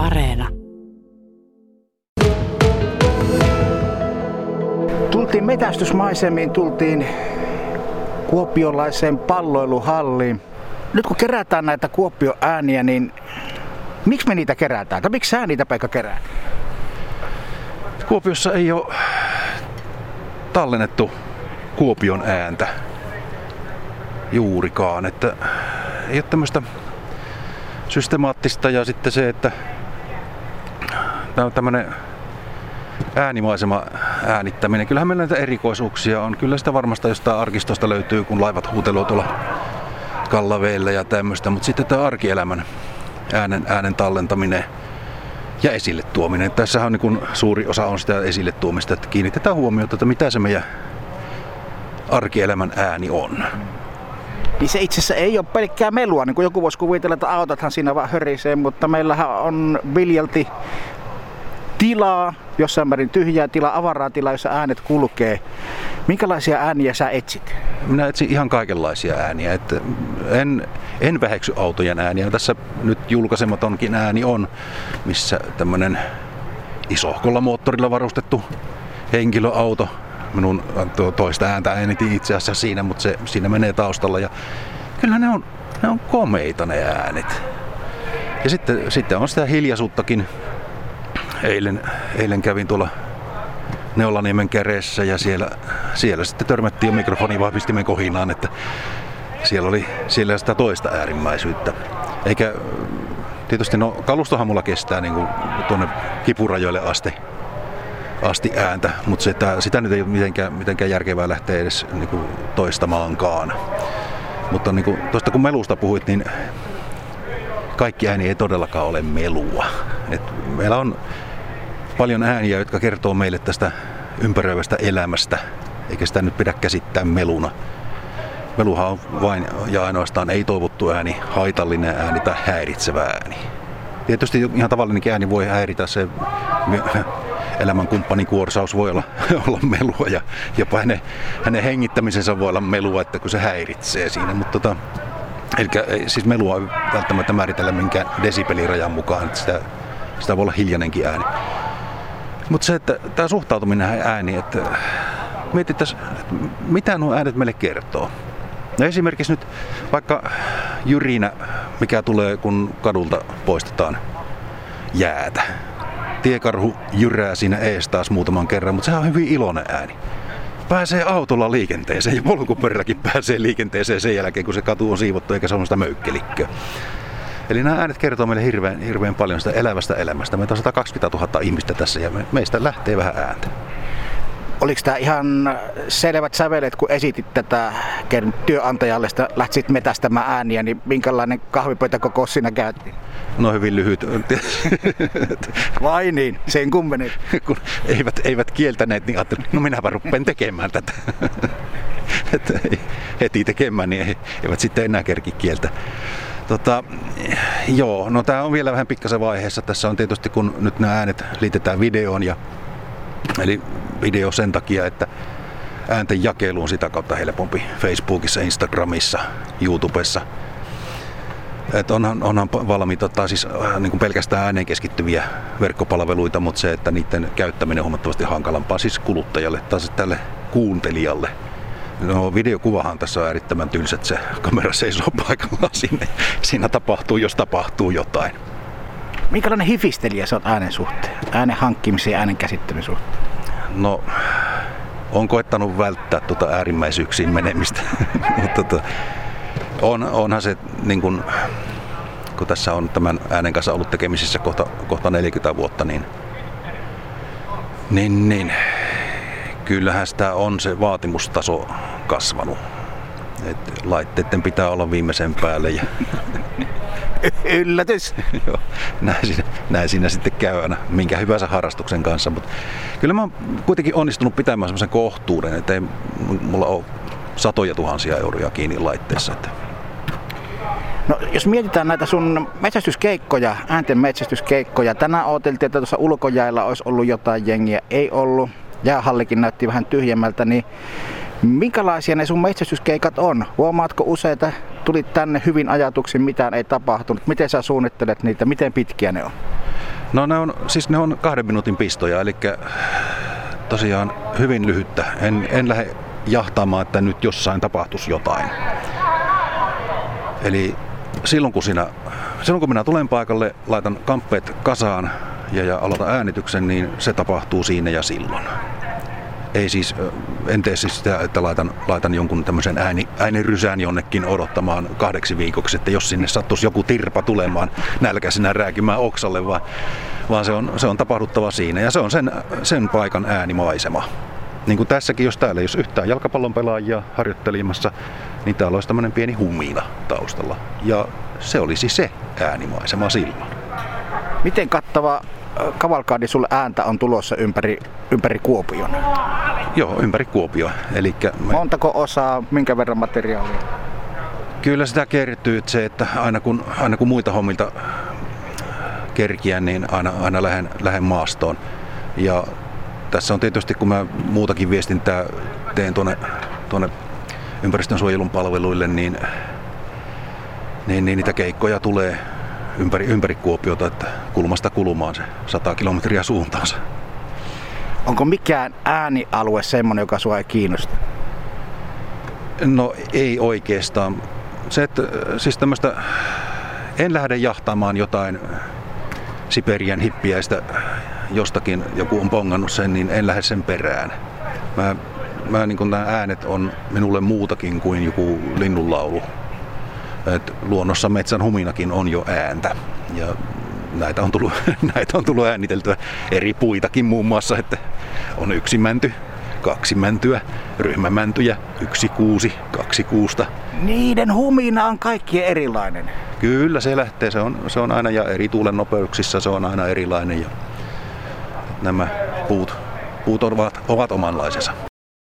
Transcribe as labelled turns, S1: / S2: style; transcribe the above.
S1: Areena.
S2: Tultiin metästysmaisemiin, tultiin kuopiolaiseen palloiluhalliin. Nyt kun kerätään näitä Kuopion ääniä, niin miksi me niitä kerätään? Tai miksi sä niitä Pekka kerää?
S3: Kuopiossa ei ole tallennettu Kuopion ääntä juurikaan. Että ei ole tämmöistä systemaattista ja sitten se, että tämmöinen äänimaisema äänittäminen. Kyllähän meillä näitä erikoisuuksia on. Kyllä sitä varmasta jostain arkistosta löytyy, kun laivat huutelua tuolla kallaveillä ja tämmöistä. Mutta sitten tämä arkielämän äänen, äänen tallentaminen ja esille tuominen. Tässä on niin suuri osa on sitä esille tuomista, että kiinnitetään huomiota, että mitä se meidän arkielämän ääni on
S2: niin se itse asiassa ei ole pelkkää melua, niin kuin joku voisi kuvitella, että autothan siinä vaan hörisee, mutta meillähän on viljelti tilaa, jossain määrin tyhjää tilaa, avaraa tilaa, jossa äänet kulkee. Minkälaisia ääniä sä etsit?
S3: Minä etsin ihan kaikenlaisia ääniä. Että en, en väheksy autojen ääniä. Tässä nyt julkaisematonkin ääni on, missä tämmöinen isohkolla moottorilla varustettu henkilöauto minun toista ääntä äänitin itse asiassa siinä, mutta se siinä menee taustalla. Ja kyllä ne on, ne on komeita ne äänet. Ja sitten, sitten on sitä hiljaisuuttakin. Eilen, eilen kävin tuolla Neulaniemen käreessä ja siellä, siellä sitten törmättiin jo mikrofonivahvistimen kohinaan, että siellä oli siellä sitä toista äärimmäisyyttä. Eikä tietysti no kalustohan mulla kestää niin kuin tuonne kipurajoille asti asti ääntä, mutta sitä, sitä nyt ei ole mitenkään, mitenkään järkevää lähteä edes niin kuin toistamaankaan. Mutta niin kuin, tuosta kun melusta puhuit, niin kaikki ääni ei todellakaan ole melua. Et meillä on paljon ääniä, jotka kertoo meille tästä ympäröivästä elämästä, eikä sitä nyt pidä käsittää meluna. Meluhan on vain ja ainoastaan ei-toivottu ääni, haitallinen ääni tai häiritsevä ääni. Tietysti ihan tavallinenkin ääni voi häiritä se elämänkumppanin kuorsaus voi olla, olla melua ja jopa hänen, hänen hengittämisensä voi olla melua, että kun se häiritsee siinä. Mutta tota, eli siis melua ei välttämättä määritellä minkään desibelirajan mukaan, että sitä, sitä voi olla hiljainenkin ääni. Mutta se, että tämä suhtautuminen ääni, että mietittäisiin, että mitä nuo äänet meille kertoo. No esimerkiksi nyt vaikka jyrinä, mikä tulee kun kadulta poistetaan jäätä tiekarhu jyrää siinä ees taas muutaman kerran, mutta sehän on hyvin iloinen ääni. Pääsee autolla liikenteeseen ja polkupyörälläkin pääsee liikenteeseen sen jälkeen, kun se katu on siivottu eikä se on sitä möykkelikköä. Eli nämä äänet kertoo meille hirveän, hirveän paljon sitä elävästä elämästä. Meitä on 120 000 ihmistä tässä ja meistä lähtee vähän ääntä.
S2: Oliko tämä ihan selvät sävelet, kun esitit tätä työnantajalle, että lähtisit metästämään ääniä, niin minkälainen kahvipöytäkokous siinä käytiin?
S3: No hyvin lyhyt.
S2: Vai niin, sen kummeni.
S3: kun eivät, eivät kieltäneet, niin ajattelin, no minäpä ruppen tekemään tätä. että heti tekemään, niin eivät sitten enää kerki kieltä. Tota, joo, no tämä on vielä vähän pikkasen vaiheessa. Tässä on tietysti, kun nyt nämä äänet liitetään videoon, ja, eli video sen takia, että äänten jakeluun sitä kautta helpompi Facebookissa, Instagramissa, YouTubessa – et onhan, onhan valmiita, tai siis äh, niin kuin pelkästään ääneen keskittyviä verkkopalveluita, mutta se, että niiden käyttäminen on huomattavasti hankalampaa siis kuluttajalle tai siis tälle kuuntelijalle. No videokuvahan tässä on erittäin tylsä, että se kamera seisoo paikallaan sinne. Siinä tapahtuu, jos tapahtuu jotain.
S2: Minkälainen hifistelijä sä oot äänen suhteen? Äänen hankkimisen ja äänen käsittelyn suhteen?
S3: No, on koettanut välttää tuota äärimmäisyyksiin menemistä. mutta tota, on, onhan se, niin kun, kun tässä on tämän äänen kanssa ollut tekemisissä kohta, kohta 40 vuotta, niin, niin, niin kyllähän sitä on se vaatimustaso kasvanut. Et laitteiden pitää olla viimeisen päälle. Ja
S2: Yllätys!
S3: Joo, näin siinä, näin siinä sitten käy aina minkä hyvänsä harrastuksen kanssa. Mutta kyllä mä oon kuitenkin onnistunut pitämään semmoisen kohtuuden, että ei mulla ole satoja tuhansia euroja kiinni laitteessa. Että
S2: No, jos mietitään näitä sun metsästyskeikkoja, äänten metsästyskeikkoja, tänään odoteltiin, että tuossa ulkojäällä olisi ollut jotain jengiä, ei ollut. Jäähallikin näytti vähän tyhjemmältä, niin minkälaisia ne sun metsästyskeikat on? Huomaatko useita, tulit tänne hyvin ajatuksin, mitään ei tapahtunut. Miten sä suunnittelet niitä, miten pitkiä ne on?
S3: No ne on, siis ne on kahden minuutin pistoja, eli tosiaan hyvin lyhyttä. En, en lähde jahtaamaan, että nyt jossain tapahtuisi jotain. Eli silloin kun, sinä, silloin kun minä tulen paikalle, laitan kamppeet kasaan ja, ja aloitan äänityksen, niin se tapahtuu siinä ja silloin. Ei siis, en tee siis sitä, että laitan, laitan jonkun tämmöisen ääni, äänirysään jonnekin odottamaan kahdeksi viikoksi, että jos sinne sattuisi joku tirpa tulemaan nälkäisenä rääkimään oksalle, vaan, vaan se, on, se on tapahduttava siinä ja se on sen, sen paikan äänimaisema. Niin kuin tässäkin, jos täällä ei olisi yhtään jalkapallon pelaajia harjoittelimassa, niin täällä olisi tämmöinen pieni humina taustalla. Ja se olisi se äänimaisema silloin.
S2: Miten kattava kavalkaadi sulle ääntä on tulossa ympäri, ympäri Kuopion?
S3: Joo, ympäri Kuopio.
S2: Elikkä me... Montako osaa, minkä verran materiaalia?
S3: Kyllä sitä kertyy se, että aina kun, aina kun muita hommilta kerkiä, niin aina, aina lähden, lähden maastoon. Ja tässä on tietysti, kun mä muutakin viestintää teen tuonne, tuonne ympäristönsuojelun palveluille, niin, niin, niin niitä keikkoja tulee ympäri, ympäri Kuopiota, että kulmasta kulmaan se 100 kilometriä suuntaansa.
S2: Onko mikään äänialue semmoinen, joka sua ei kiinnosta?
S3: No ei oikeastaan. Se, että siis tämmöistä, en lähde jahtaamaan jotain Siperian hippiäistä jostakin, joku on pongannut sen, niin en lähde sen perään. Mä, mä niin nämä äänet on minulle muutakin kuin joku linnunlaulu. Et luonnossa metsän huminakin on jo ääntä. Ja näitä on, tullut, näitä on tullut ääniteltyä eri puitakin muun muassa, että on yksi mänty, kaksi mäntyä, ryhmämäntyjä, yksi kuusi, kaksi kuusta.
S2: Niiden humina on kaikki erilainen.
S3: Kyllä se lähtee, se on, se on aina ja eri tuulen nopeuksissa se on aina erilainen ja nämä puut, puut ovat, ovat omanlaisensa.